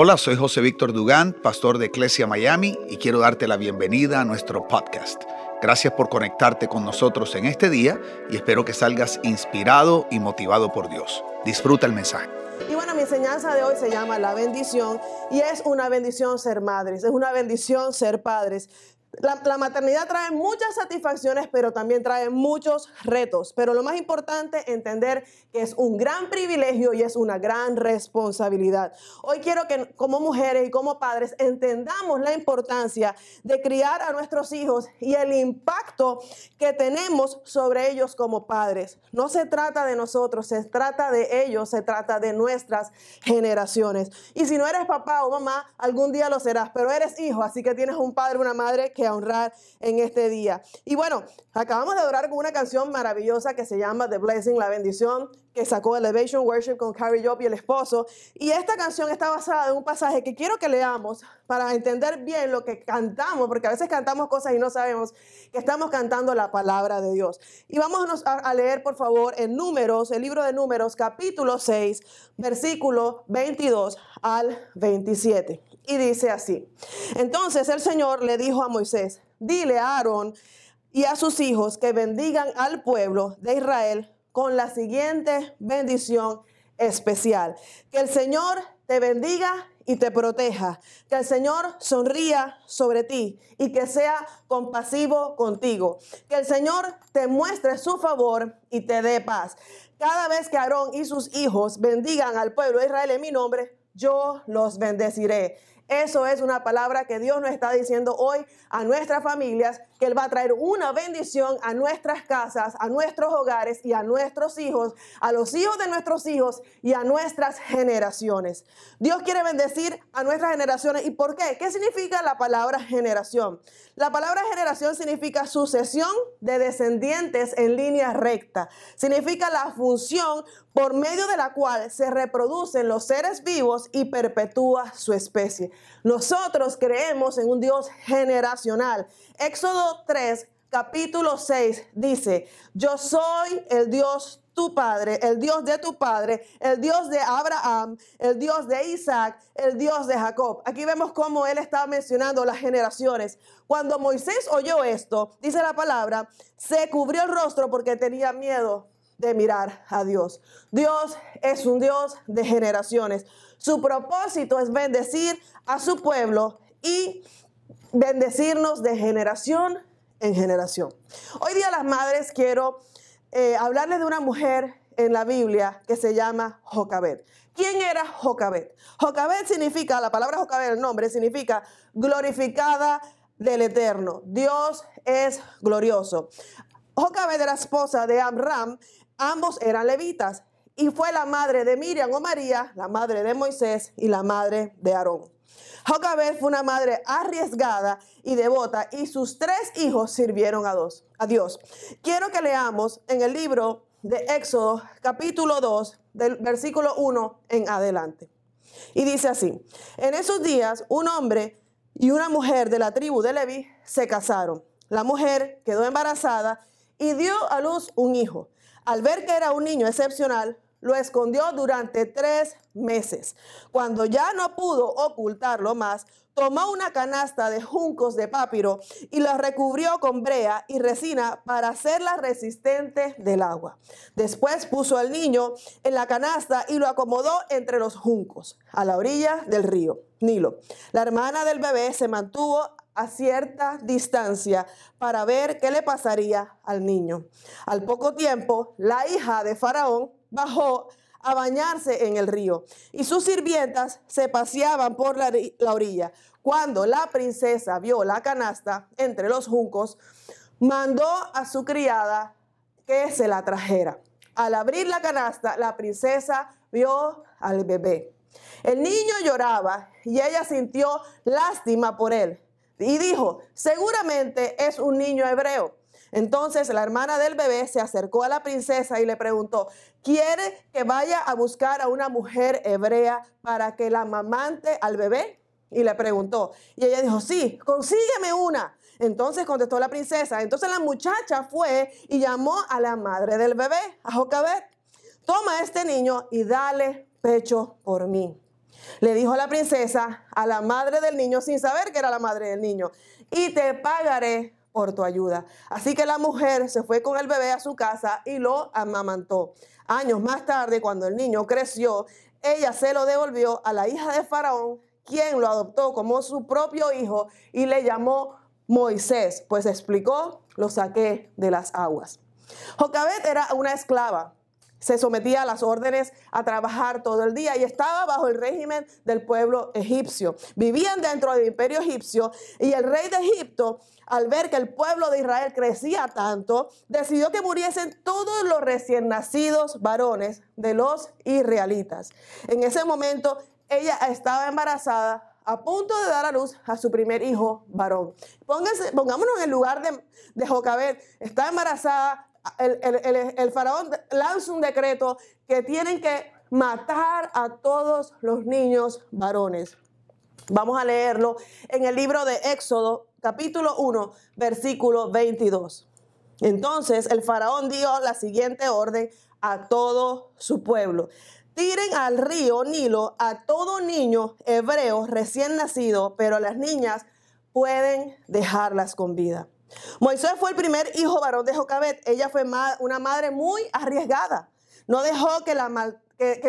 Hola, soy José Víctor Dugán, pastor de Iglesia Miami, y quiero darte la bienvenida a nuestro podcast. Gracias por conectarte con nosotros en este día y espero que salgas inspirado y motivado por Dios. Disfruta el mensaje. Y bueno, mi enseñanza de hoy se llama La bendición y es una bendición ser madres, es una bendición ser padres. La, maternidad trae muchas satisfacciones, pero también trae muchos retos. Pero lo más importante, entender que es un gran privilegio y es una gran responsabilidad. Hoy quiero que como mujeres y como padres entendamos la importancia de criar a nuestros hijos y el impacto que tenemos sobre ellos como padres. No se trata de nosotros, se trata de ellos, se trata de nuestras generaciones. Y si no eres papá o mamá, algún día lo serás, pero eres hijo, así que tienes un padre una madre que honrar en este día. Y bueno, acabamos de orar con una canción maravillosa que se llama The Blessing, la bendición, que sacó Elevation Worship con Carrie Job y el esposo. Y esta canción está basada en un pasaje que quiero que leamos para entender bien lo que cantamos, porque a veces cantamos cosas y no sabemos que estamos cantando la palabra de Dios. Y vamos a leer, por favor, en Números, el libro de Números, capítulo 6, versículo 22 al 27 y dice así. Entonces el Señor le dijo a Moisés, dile a Aarón y a sus hijos que bendigan al pueblo de Israel con la siguiente bendición especial. Que el Señor te bendiga y te proteja. Que el Señor sonría sobre ti y que sea compasivo contigo. Que el Señor te muestre su favor y te dé paz. Cada vez que Aarón y sus hijos bendigan al pueblo de Israel en mi nombre, yo los bendeciré. Eso es una palabra que Dios nos está diciendo hoy a nuestras familias, que Él va a traer una bendición a nuestras casas, a nuestros hogares y a nuestros hijos, a los hijos de nuestros hijos y a nuestras generaciones. Dios quiere bendecir a nuestras generaciones. ¿Y por qué? ¿Qué significa la palabra generación? La palabra generación significa sucesión de descendientes en línea recta. Significa la función por medio de la cual se reproducen los seres vivos y perpetúa su especie. Nosotros creemos en un Dios generacional. Éxodo 3, capítulo 6 dice, yo soy el Dios tu padre, el Dios de tu padre, el Dios de Abraham, el Dios de Isaac, el Dios de Jacob. Aquí vemos cómo él está mencionando las generaciones. Cuando Moisés oyó esto, dice la palabra, se cubrió el rostro porque tenía miedo de mirar a Dios. Dios es un Dios de generaciones. Su propósito es bendecir a su pueblo y bendecirnos de generación en generación. Hoy día las madres quiero eh, hablarles de una mujer en la Biblia que se llama Jocabet. ¿Quién era Jocabet? Jocabet significa, la palabra Jocabet, el nombre, significa glorificada del Eterno. Dios es glorioso. Jocabet era esposa de Amram, ambos eran levitas y fue la madre de Miriam o María, la madre de Moisés y la madre de Aarón. Jocabet fue una madre arriesgada y devota y sus tres hijos sirvieron a, a Dios. Quiero que leamos en el libro de Éxodo capítulo 2 del versículo 1 en adelante. Y dice así, en esos días un hombre y una mujer de la tribu de Leví se casaron. La mujer quedó embarazada y dio a luz un hijo. Al ver que era un niño excepcional, lo escondió durante tres meses. Cuando ya no pudo ocultarlo más, tomó una canasta de juncos de papiro y la recubrió con brea y resina para hacerla resistente del agua. Después puso al niño en la canasta y lo acomodó entre los juncos, a la orilla del río Nilo. La hermana del bebé se mantuvo a cierta distancia para ver qué le pasaría al niño. Al poco tiempo, la hija de Faraón bajó a bañarse en el río y sus sirvientas se paseaban por la, orilla. Cuando la princesa vio la canasta entre los juncos, mandó a su criada que se la trajera. Al abrir la canasta, la princesa vio al bebé. El niño lloraba y ella sintió lástima por él y dijo, seguramente es un niño hebreo. Entonces la hermana del bebé se acercó a la princesa y le preguntó, ¿quiere que vaya a buscar a una mujer hebrea para que la mamante al bebé? Y le preguntó. Y ella dijo, sí, consígueme una. Entonces contestó la princesa. Entonces la muchacha fue y llamó a la madre del bebé, a Jocabet. Toma este niño y dale pecho por mí. Le dijo la princesa a la madre del niño sin saber que era la madre del niño, y te pagaré por tu ayuda. Así que la mujer se fue con el bebé a su casa y lo amamantó. Años más tarde, cuando el niño creció, ella se lo devolvió a la hija de Faraón, quien lo adoptó como su propio hijo y le llamó Moisés, pues explicó, lo saqué de las aguas. Jocabet era una esclava se sometía a las órdenes a trabajar todo el día y estaba bajo el régimen del pueblo egipcio. Vivían dentro del imperio egipcio y el rey de Egipto, al ver que el pueblo de Israel crecía tanto, decidió que muriesen todos los recién nacidos varones de los israelitas. En ese momento ella estaba embarazada a punto de dar a luz a su primer hijo varón. pongámonos en el lugar de, de Jocabet. Está embarazada, el, faraón lanza un decreto que tienen que matar a todos los niños varones. Vamos a leerlo en el libro de Éxodo, capítulo 1, versículo 22. Entonces el faraón dio la siguiente orden a todo su pueblo. Tiren al río Nilo a todo niño hebreo recién nacido, pero las niñas pueden dejarlas con vida. Moisés fue el primer hijo varón de Jocabet. Ella fue una madre muy arriesgada. No dejó que,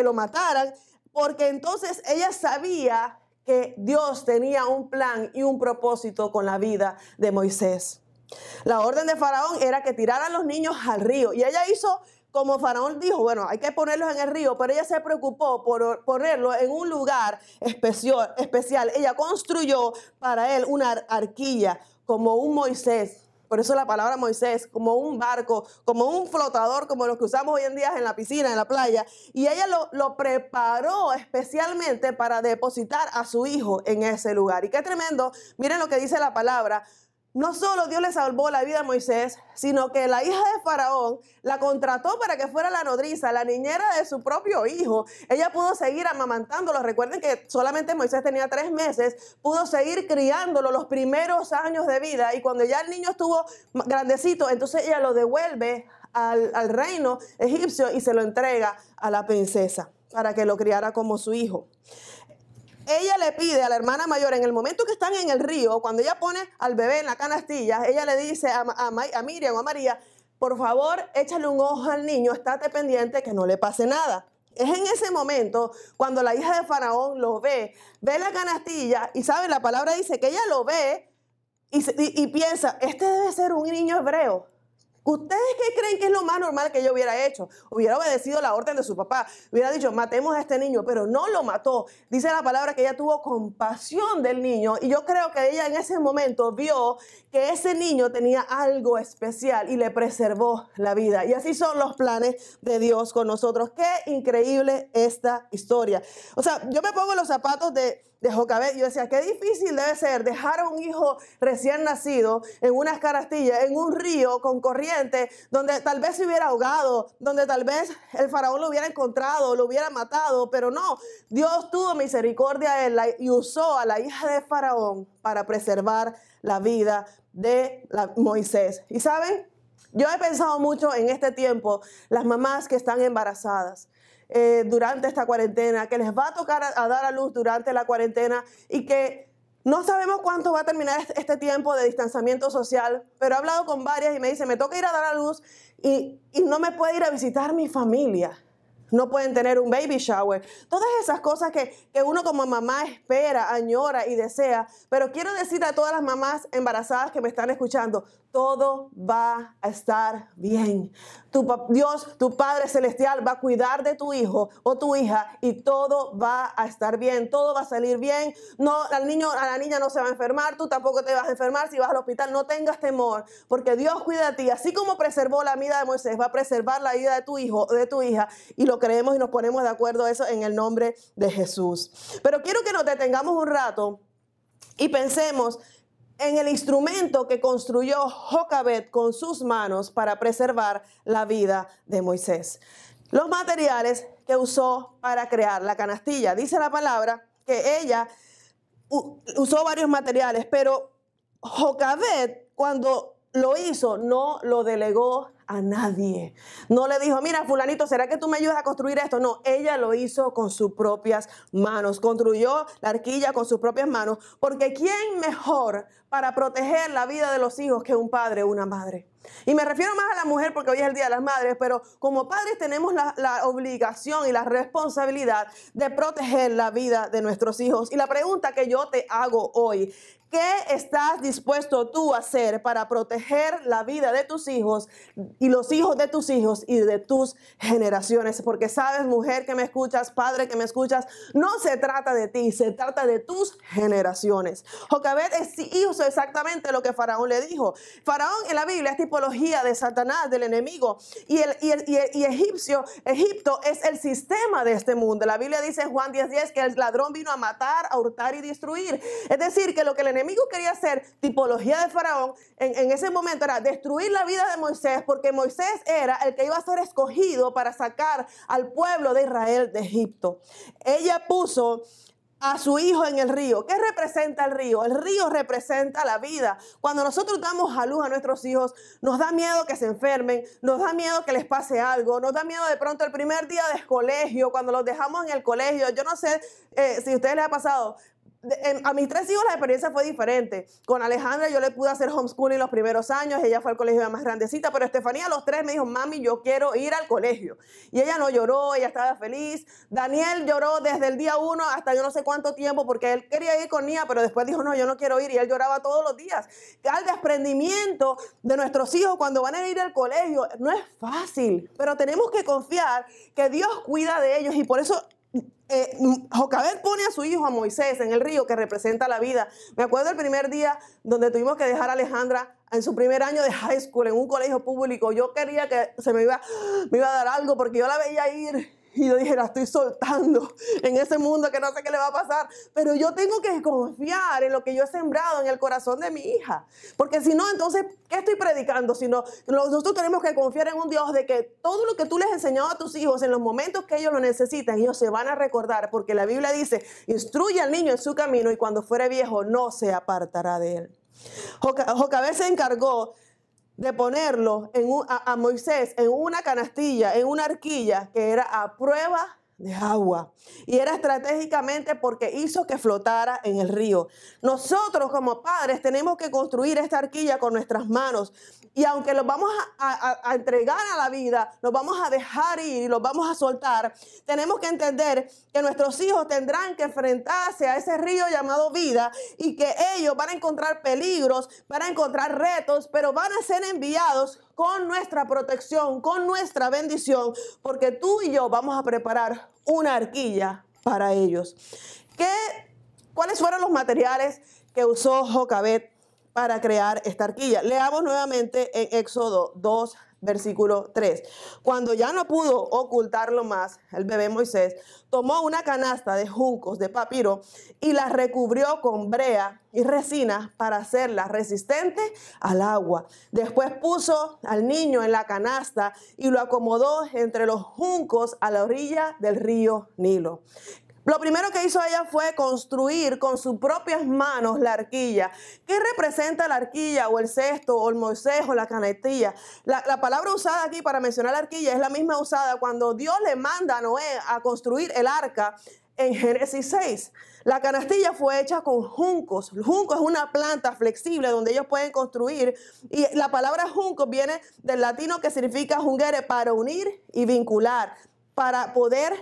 lo mataran porque entonces ella sabía que Dios tenía un plan y un propósito con la vida de Moisés. La orden de Faraón era que tiraran los niños al río y ella hizo como Faraón dijo, bueno, hay que ponerlos en el río, pero ella se preocupó por ponerlo en un lugar especial. Ella construyó para él una arquilla como un Moisés. Por eso la palabra Moisés, como un barco, como un flotador, como los que usamos hoy en día en la piscina, en la playa. Y ella lo, lo preparó especialmente para depositar a su hijo en ese lugar. Y qué tremendo, miren lo que dice la palabra. No solo Dios le salvó la vida a Moisés, sino que la hija de Faraón la contrató para que fuera la nodriza, la niñera de su propio hijo. Ella pudo seguir amamantándolo. Recuerden que solamente Moisés tenía tres meses, pudo seguir criándolo los primeros años de vida. Y cuando ya el niño estuvo grandecito, entonces ella lo devuelve al, al reino egipcio y se lo entrega a la princesa para que lo criara como su hijo ella le pide a la hermana mayor, en el momento que están en el río, cuando ella pone al bebé en la canastilla, ella le dice a, a, Miriam o a María, por favor, échale un ojo al niño, estate pendiente que no le pase nada. Es en ese momento cuando la hija de Faraón lo ve, ve la canastilla y sabe, la palabra dice que ella lo ve y, y piensa, este debe ser un niño hebreo. ¿Ustedes qué creen que es lo más normal que yo hubiera hecho? Hubiera obedecido la orden de su papá. Hubiera dicho, matemos a este niño, pero no lo mató. Dice la palabra que ella tuvo compasión del niño y yo creo que ella en ese momento vio que ese niño tenía algo especial y le preservó la vida. Y así son los planes de Dios con nosotros. Qué increíble esta historia. O sea, yo me pongo los zapatos de de Jocabet. Yo decía, qué difícil debe ser dejar a un hijo recién nacido en unas carastillas, en un río con corriente, donde tal vez se hubiera ahogado, donde tal vez el faraón lo hubiera encontrado, lo hubiera matado, pero no, Dios tuvo misericordia de él y usó a la hija de faraón para preservar la vida de Moisés. Y saben, yo he pensado mucho en este tiempo, las mamás que están embarazadas. Eh, durante esta cuarentena, que les va a tocar a, dar a luz durante la cuarentena y que no sabemos cuánto va a terminar este, este, tiempo de distanciamiento social, pero he hablado con varias y me dicen, me toca ir a dar a luz y, y no me puede ir a visitar mi familia no pueden tener un baby shower. Todas esas cosas que, uno como mamá espera, añora y desea. Pero quiero decir a todas las mamás embarazadas que me están escuchando, todo va a estar bien. Tu, Dios, tu Padre Celestial, va a cuidar de tu hijo o tu hija y todo va a estar bien, todo va a salir bien. No, al niño, a la niña no se va a enfermar, tú tampoco te vas a enfermar si vas al hospital, no tengas temor, porque Dios cuida de ti. Así como preservó la vida de Moisés, va a preservar la vida de tu hijo o de tu hija y lo creemos y nos ponemos de acuerdo eso en el nombre de Jesús. Pero quiero que nos detengamos un rato y pensemos en el instrumento que construyó Jocabet con sus manos para preservar la vida de Moisés. Los materiales que usó para crear la canastilla. Dice la palabra que ella usó varios materiales, pero Jocabet cuando lo hizo no lo delegó a nadie. No le dijo, mira, fulanito, ¿será que tú me ayudas a construir esto? No, ella lo hizo con sus propias manos. Construyó la arquilla con sus propias manos. Porque ¿quién mejor para proteger la vida de los hijos que un padre o una madre? Y me refiero más a la mujer porque hoy es el Día de las Madres, pero como padres tenemos la, la, obligación y la responsabilidad de proteger la vida de nuestros hijos. Y la pregunta que yo te hago hoy, ¿Qué estás dispuesto tú a hacer para proteger la vida de tus hijos y los hijos de tus hijos y de tus generaciones? Porque sabes, mujer que me escuchas, padre que me escuchas, no se trata de ti, se trata de tus generaciones. Jocabet hizo exactamente lo que Faraón le dijo. Faraón en la Biblia es tipología de Satanás, del enemigo. Y, el, y, egipcio, Egipto es el sistema de este mundo. La Biblia dice en Juan 10:10 10, que el ladrón vino a matar, a hurtar y destruir. Es decir, que lo que el enemigo quería hacer, tipología de Faraón, en, ese momento era destruir la vida de Moisés, porque Moisés era el que iba a ser escogido para sacar al pueblo de Israel de Egipto. Ella puso a su hijo en el río. ¿Qué representa el río? El río representa la vida. Cuando nosotros damos a luz a nuestros hijos, nos da miedo que se enfermen, nos da miedo que les pase algo, nos da miedo de pronto el primer día de colegio, cuando los dejamos en el colegio. Yo no sé eh, si a ustedes les ha pasado, a mis tres hijos la experiencia fue diferente. Con Alejandra yo le pude hacer homeschooling los primeros años, ella fue al colegio más grandecita, pero Estefanía a los tres me dijo, mami, yo quiero ir al colegio. Y ella no lloró, ella estaba feliz. Daniel lloró desde el día uno hasta yo no sé cuánto tiempo, porque él quería ir con Nia, pero después dijo, no, yo no quiero ir, y él lloraba todos los días. Al desprendimiento de nuestros hijos cuando van a ir al colegio no es fácil, pero tenemos que confiar que Dios cuida de ellos y por eso eh, Jocabet pone a su hijo, a Moisés, en el río que representa la vida. Me acuerdo el primer día donde tuvimos que dejar a Alejandra en su primer año de high school en un colegio público. Yo quería que se me iba, me iba a dar algo porque yo la veía ir y yo dije, la estoy soltando en ese mundo que no sé qué le va a pasar. Pero yo tengo que confiar en lo que yo he sembrado en el corazón de mi hija. Porque si no, entonces, ¿qué estoy predicando? Si no, nosotros tenemos que confiar en un Dios de que todo lo que tú les has enseñado a tus hijos en los momentos que ellos lo necesitan, ellos se van a recordar. Porque la Biblia dice, instruye al niño en su camino y cuando fuere viejo no se apartará de él. Jocabé se encargó de ponerlo en a, Moisés en una canastilla, en una arquilla que era a prueba de agua. Y era estratégicamente porque hizo que flotara en el río. Nosotros como padres tenemos que construir esta arquilla con nuestras manos. Y aunque los vamos a, entregar a la vida, los vamos a dejar ir y los vamos a soltar, tenemos que entender que nuestros hijos tendrán que enfrentarse a ese río llamado vida y que ellos van a encontrar peligros, van a encontrar retos, pero van a ser enviados con nuestra protección, con nuestra bendición, porque tú y yo vamos a preparar una arquilla para ellos. ¿Qué, ¿Cuáles fueron los materiales que usó Jocabet para crear esta arquilla. Leamos nuevamente en Éxodo 2, versículo 3. Cuando ya no pudo ocultarlo más, el bebé Moisés tomó una canasta de juncos de papiro y la recubrió con brea y resina para hacerla resistente al agua. Después puso al niño en la canasta y lo acomodó entre los juncos a la orilla del río Nilo. Lo primero que hizo ella fue construir con sus propias manos la arquilla. ¿Qué representa la arquilla o el cesto o el Moisés o la canetilla? La, la, palabra usada aquí para mencionar la arquilla es la misma usada cuando Dios le manda a Noé a construir el arca en Génesis 6. La canastilla fue hecha con juncos. junco es una planta flexible donde ellos pueden construir. Y la palabra junco viene del latino que significa jungere para unir y vincular, para poder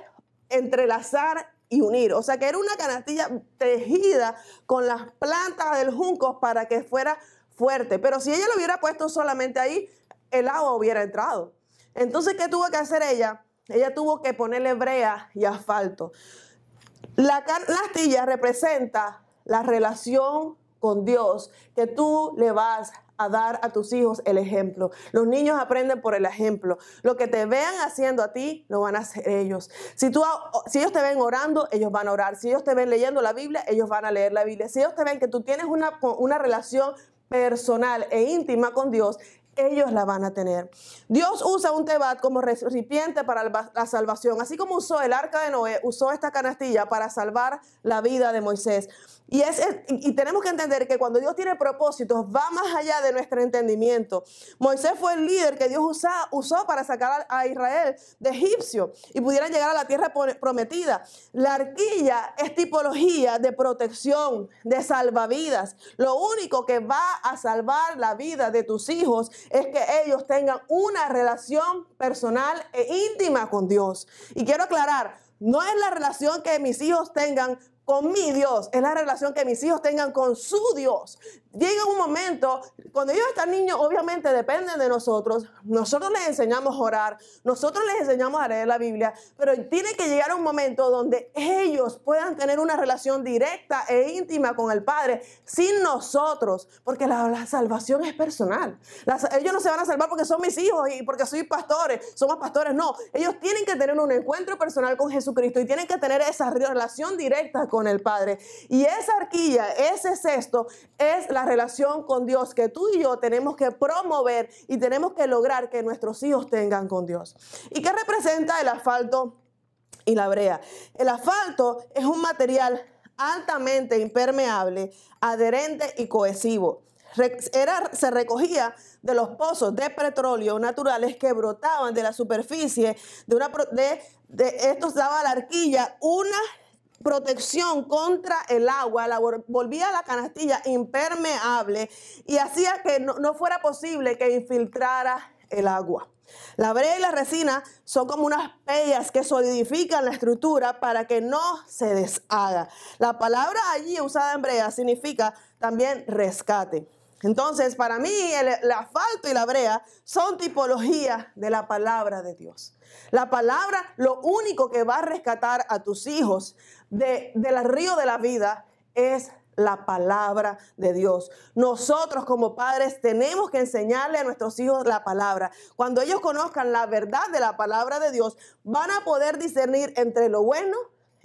entrelazar y unir. O sea que era una canastilla tejida con las plantas del junco para que fuera fuerte. Pero si ella lo hubiera puesto solamente ahí, el agua hubiera entrado. Entonces, ¿qué tuvo que hacer ella? Ella tuvo que ponerle brea y asfalto. La canastilla representa la relación con Dios que tú le vas a dar a tus hijos el ejemplo. Los niños aprenden por el ejemplo. Lo que te vean haciendo a ti, lo van a hacer ellos. Si, tú, si ellos te ven orando, ellos van a orar. Si ellos te ven leyendo la Biblia, ellos van a leer la Biblia. Si ellos te ven que tú tienes una, una relación personal e íntima con Dios, ellos la van a tener. Dios usa un tebat como recipiente para la salvación, así como usó el arca de Noé, usó esta canastilla para salvar la vida de Moisés. Y, tenemos que entender que cuando Dios tiene propósitos, va más allá de nuestro entendimiento. Moisés fue el líder que Dios usó para sacar a, Israel de Egipcio y pudieran llegar a la tierra prometida. La arquilla es tipología de protección, de salvavidas. Lo único que va a salvar la vida de tus hijos es que ellos tengan una relación personal e íntima con Dios. Y quiero aclarar, no es la relación que mis hijos tengan con mi Dios, es la relación que mis hijos tengan con su Dios llega un momento, cuando ellos están niños, obviamente dependen de nosotros. Nosotros les enseñamos a orar, nosotros les enseñamos a leer la Biblia, pero tiene que llegar un momento donde ellos puedan tener una relación directa e íntima con el Padre sin nosotros, porque la, salvación es personal. ellos no se van a salvar porque son mis hijos y porque soy pastores, somos pastores, no. Ellos tienen que tener un encuentro personal con Jesucristo y tienen que tener esa relación directa con el Padre. Y esa arquilla, ese cesto, es la relación con Dios que tú y yo tenemos que promover y tenemos que lograr que nuestros hijos tengan con Dios. ¿Y qué representa el asfalto y la brea? El asfalto es un material altamente impermeable, adherente y cohesivo. Era, se recogía de los pozos de petróleo naturales que brotaban de la superficie de una de, de estos daba la arquilla una protección contra el agua, la volvía la canastilla impermeable y hacía que no, fuera posible que infiltrara el agua. La brea y la resina son como unas pellas que solidifican la estructura para que no se deshaga. La palabra allí usada en brea significa también rescate. Entonces, para mí, el, asfalto y la brea son tipologías de la palabra de Dios. La palabra, lo único que va a rescatar a tus hijos de, del río de la vida es la palabra de Dios. Nosotros como padres tenemos que enseñarle a nuestros hijos la palabra. Cuando ellos conozcan la verdad de la palabra de Dios, van a poder discernir entre lo bueno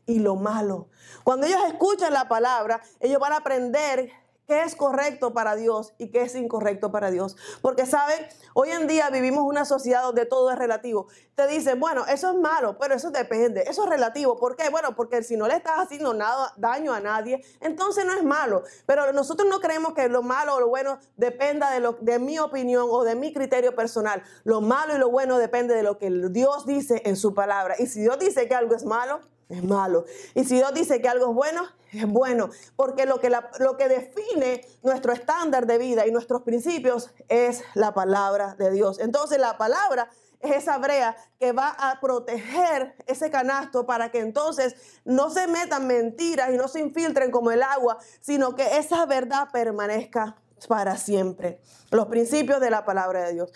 y lo malo. Cuando ellos escuchan la palabra, ellos van a aprender qué es correcto para Dios y qué es incorrecto para Dios. Porque, ¿saben? Hoy en día vivimos una sociedad donde todo es relativo. Te dicen, bueno, eso es malo, pero eso depende, eso es relativo. ¿Por qué? Bueno, porque si no le estás haciendo nada, daño a nadie, entonces no es malo. Pero nosotros no creemos que lo malo o lo bueno dependa de, de mi opinión o de mi criterio personal. Lo malo y lo bueno depende de lo que Dios dice en su palabra. Y si Dios dice que algo es malo, es malo. Y si Dios dice que algo es bueno, es bueno. Porque lo que, lo que define nuestro estándar de vida y nuestros principios es la palabra de Dios. Entonces la palabra es esa brea que va a proteger ese canasto para que entonces no se metan mentiras y no se infiltren como el agua, sino que esa verdad permanezca para siempre. Los principios de la palabra de Dios.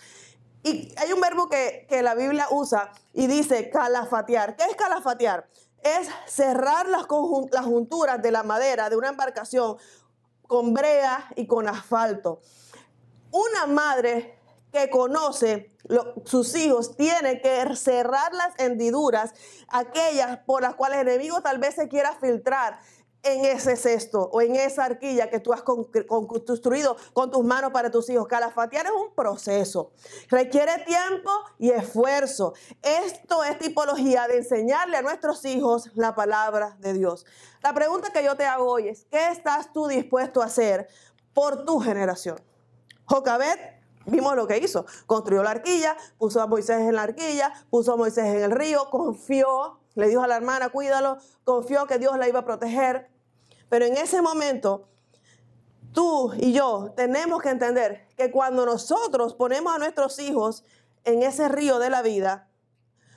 Y hay un verbo que, que la Biblia usa y dice calafatear. ¿Qué es calafatear? Es cerrar las, junturas de la madera de una embarcación con brea y con asfalto. Una madre que conoce sus hijos tiene que cerrar las hendiduras, aquellas por las cuales el enemigo tal vez se quiera filtrar en ese cesto o en esa arquilla que tú has construido con tus manos para tus hijos. Calafatear es un proceso, requiere tiempo y esfuerzo. Esto es tipología de enseñarle a nuestros hijos la palabra de Dios. La pregunta que yo te hago hoy es, ¿qué estás tú dispuesto a hacer por tu generación? Jocabet Vimos lo que hizo. Construyó la arquilla, puso a Moisés en la arquilla, puso a Moisés en el río, confió, le dijo a la hermana, cuídalo, confió que Dios la iba a proteger. Pero en ese momento, tú y yo tenemos que entender que cuando nosotros ponemos a nuestros hijos en ese río de la vida,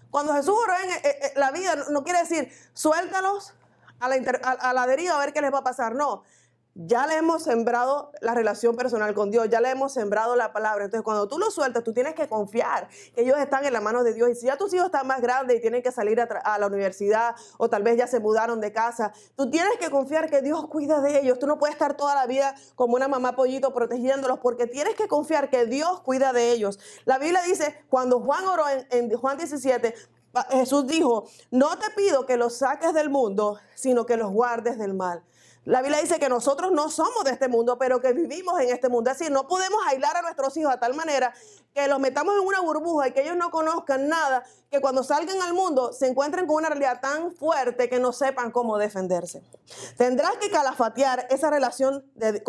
cuando Jesús oró en eh, eh, la vida, no quiere decir suéltalos a la, a la deriva a ver qué les va a pasar. No, ya le hemos sembrado la relación personal con Dios, ya le hemos sembrado la palabra. Entonces, cuando tú lo sueltas, tú tienes que confiar que ellos están en la mano de Dios. Y si ya tus hijos están más grandes y tienen que salir a, la universidad o tal vez ya se mudaron de casa, tú tienes que confiar que Dios cuida de ellos. Tú no puedes estar toda la vida como una mamá pollito protegiéndolos porque tienes que confiar que Dios cuida de ellos. La Biblia dice, cuando Juan oró en, en Juan 17, Jesús dijo, no te pido que los saques del mundo, sino que los guardes del mal. La Biblia dice que nosotros no somos de este mundo, pero que vivimos en este mundo. Es decir, no podemos aislar a nuestros hijos de tal manera que los metamos en una burbuja y que ellos no conozcan nada, que cuando salgan al mundo se encuentren con una realidad tan fuerte que no sepan cómo defenderse. Tendrás que calafatear esa relación de,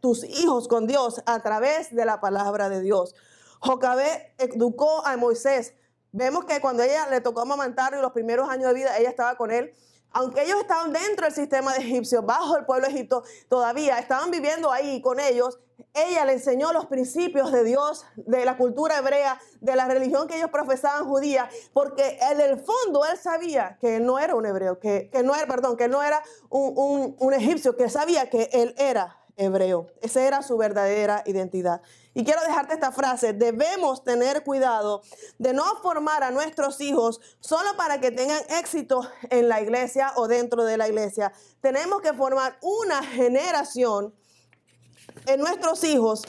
tus hijos con Dios a través de la palabra de Dios. Jocabé educó a Moisés. Vemos que cuando ella le tocó amamantar y los primeros años de vida, ella estaba con él aunque ellos estaban dentro del sistema de egipcio, bajo el pueblo Egipto, todavía estaban viviendo ahí con ellos, ella le enseñó los principios de Dios, de la cultura hebrea, de la religión que ellos profesaban judía, porque en el fondo él sabía que no era un hebreo, que, no era, perdón, que no era un, un egipcio, que sabía que él era hebreo. Esa era su verdadera identidad. Y quiero dejarte esta frase, debemos tener cuidado de no formar a nuestros hijos solo para que tengan éxito en la iglesia o dentro de la iglesia. Tenemos que formar una generación en nuestros hijos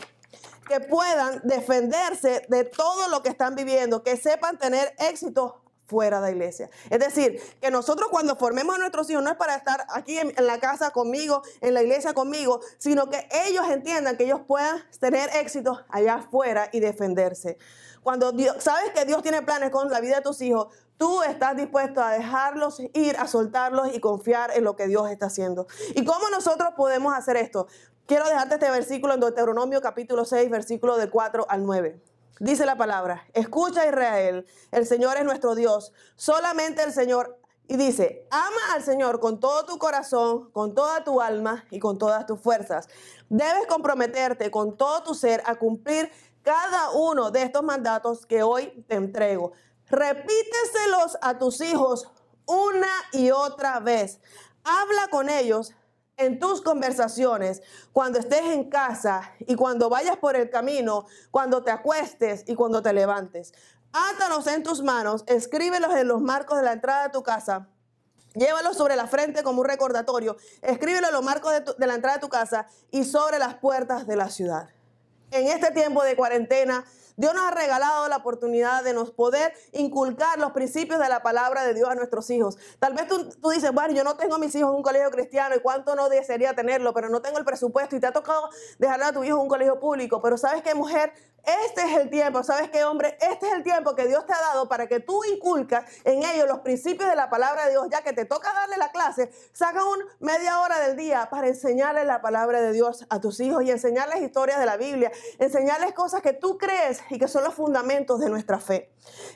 que puedan defenderse de todo lo que están viviendo, que sepan tener éxito fuera de la iglesia. Es decir, que nosotros cuando formemos a nuestros hijos no es para estar aquí en, la casa conmigo, en la iglesia conmigo, sino que ellos entiendan que ellos puedan tener éxito allá afuera y defenderse. Cuando Dios, sabes que Dios tiene planes con la vida de tus hijos, tú estás dispuesto a dejarlos ir, a soltarlos y confiar en lo que Dios está haciendo. ¿Y cómo nosotros podemos hacer esto? Quiero dejarte este versículo en Deuteronomio capítulo 6, versículo del 4 al 9. Dice la palabra, escucha Israel, el Señor es nuestro Dios, solamente el Señor. Y dice, ama al Señor con todo tu corazón, con toda tu alma y con todas tus fuerzas. Debes comprometerte con todo tu ser a cumplir cada uno de estos mandatos que hoy te entrego. Repíteselos a tus hijos una y otra vez. Habla con ellos en tus conversaciones, cuando estés en casa y cuando vayas por el camino, cuando te acuestes y cuando te levantes. Átalos en tus manos, escríbelos en los marcos de la entrada de tu casa. Llévalos sobre la frente como un recordatorio. Escríbelo en los marcos de, de la entrada de tu casa y sobre las puertas de la ciudad. En este tiempo de cuarentena, Dios nos ha regalado la oportunidad de nos poder inculcar los principios de la palabra de Dios a nuestros hijos. Tal vez tú, dices, bueno, yo no tengo a mis hijos en un colegio cristiano y cuánto no desearía tenerlo, pero no tengo el presupuesto y te ha tocado dejarle a tu hijo en un colegio público. Pero sabes qué, mujer, este es el tiempo, ¿sabes qué, hombre? Este es el tiempo que Dios te ha dado para que tú inculcas en ellos los principios de la palabra de Dios, ya que te toca darle la clase, saca un media hora del día para enseñarle la palabra de Dios a tus hijos y enseñarles historias de la Biblia, enseñarles cosas que tú crees y que son los fundamentos de nuestra fe.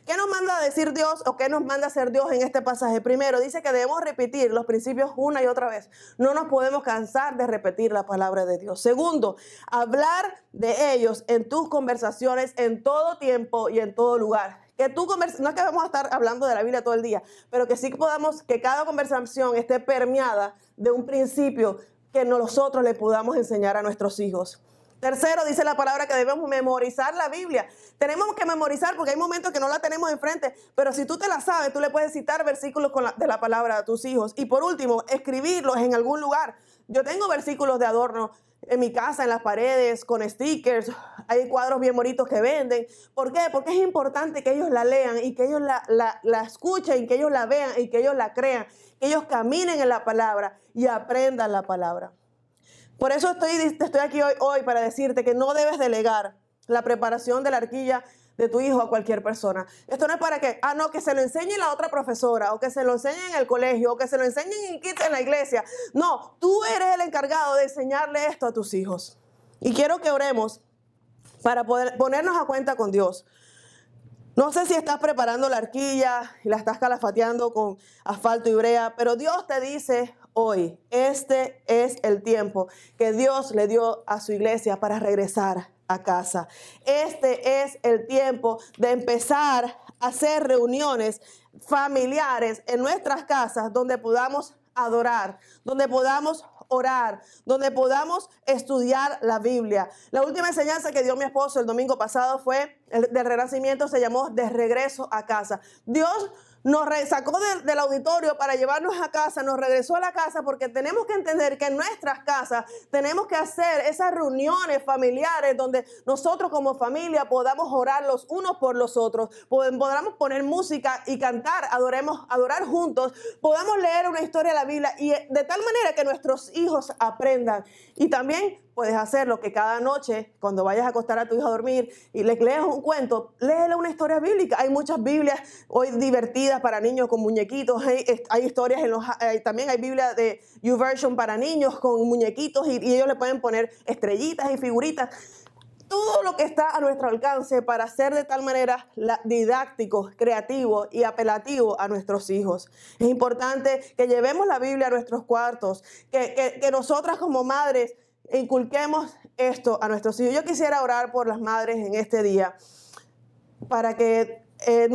¿Qué nos manda a decir Dios o qué nos manda a hacer Dios en este pasaje? Primero, dice que debemos repetir los principios una y otra vez. No nos podemos cansar de repetir la palabra de Dios. Segundo, hablar de ellos en tus conversaciones en todo tiempo y en todo lugar. Que tú no es que vamos a estar hablando de la Biblia todo el día, pero que sí podamos, que cada conversación esté permeada de un principio que nosotros le podamos enseñar a nuestros hijos. Tercero, dice la palabra que debemos memorizar la Biblia. Tenemos que memorizar porque hay momentos que no la tenemos enfrente, pero si tú te la sabes, tú le puedes citar versículos de la palabra a tus hijos. Y por último, escribirlos en algún lugar. Yo tengo versículos de adorno en mi casa, en las paredes, con stickers. Hay cuadros bien bonitos que venden. ¿Por qué? Porque es importante que ellos la lean y que ellos la, la, la escuchen, que ellos la vean y que ellos la crean. Que ellos caminen en la palabra y aprendan la palabra. Por eso estoy, estoy aquí hoy, hoy para decirte que no debes delegar la preparación de la arquilla de tu hijo a cualquier persona. Esto no es para que, ah, no, que se lo enseñe la otra profesora, o que se lo enseñe en el colegio, o que se lo enseñen en en la iglesia. No, tú eres el encargado de enseñarle esto a tus hijos. Y quiero que oremos para ponernos a cuenta con Dios. No sé si estás preparando la arquilla y la estás calafateando con asfalto y brea, pero Dios te dice hoy, este es el tiempo que Dios le dio a su iglesia para regresar a casa. Este es el tiempo de empezar a hacer reuniones familiares en nuestras casas donde podamos adorar, donde podamos orar, donde podamos estudiar la Biblia. La última enseñanza que dio mi esposo el domingo pasado fue del renacimiento, se llamó de regreso a casa. Dios nos sacó del auditorio para llevarnos a casa, nos regresó a la casa porque tenemos que entender que en nuestras casas tenemos que hacer esas reuniones familiares donde nosotros como familia podamos orar los unos por los otros, podamos poner música y cantar, adoremos, adorar juntos, podamos leer una historia de la Biblia y de tal manera que nuestros hijos aprendan. Y también puedes hacerlo que cada noche, cuando vayas a acostar a tu hijo a dormir y le leas un cuento, léele una historia bíblica. Hay muchas Biblias hoy divertidas para niños con muñequitos. Hay, historias en los. también hay Biblia de YouVersion para niños con muñequitos y, y ellos le pueden poner estrellitas y figuritas todo lo que está a nuestro alcance para ser de tal manera didáctico, creativo y apelativo a nuestros hijos. Es importante que llevemos la Biblia a nuestros cuartos, que, que nosotras como madres inculquemos esto a nuestros hijos. Yo quisiera orar por las madres en este día para que, eh,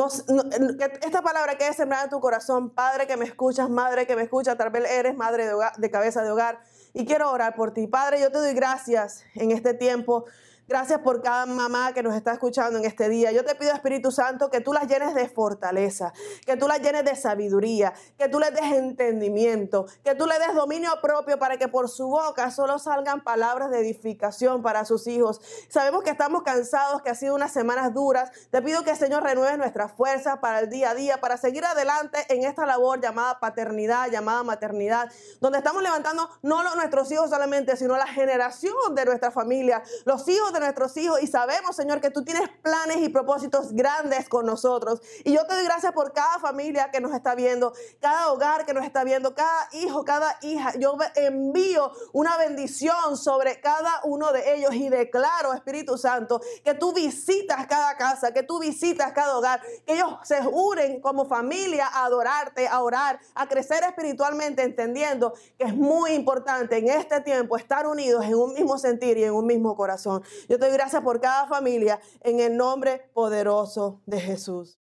esta palabra quede sembrada en tu corazón. Padre que me escuchas, madre que me escucha, tal vez eres madre de cabeza de hogar. Y quiero orar por ti. Padre, yo te doy gracias en este tiempo Gracias por cada mamá que nos está escuchando en este día. Yo te pido, Espíritu Santo, que tú las llenes de fortaleza, que tú las llenes de sabiduría, que tú les des entendimiento, que tú le des dominio propio para que por su boca solo salgan palabras de edificación para sus hijos. Sabemos que estamos cansados, que ha sido unas semanas duras. Te pido que Señor renueve nuestras fuerzas para el día a día, para seguir adelante en esta labor llamada paternidad, llamada maternidad, donde estamos levantando no nuestros hijos solamente, sino la generación de nuestra familia, los hijos de nuestros hijos y sabemos, Señor, que tú tienes planes y propósitos grandes con nosotros. Y yo te doy gracias por cada familia que nos está viendo, cada hogar que nos está viendo, cada hijo, cada hija. Yo envío una bendición sobre cada uno de ellos y declaro, Espíritu Santo, que tú visitas cada casa, que tú visitas cada hogar, que ellos se unen como familia a adorarte, a orar, a crecer espiritualmente, entendiendo que es muy importante en este tiempo estar unidos en un mismo sentir y en un mismo corazón. Yo doy gracias por cada familia en el nombre poderoso de Jesús.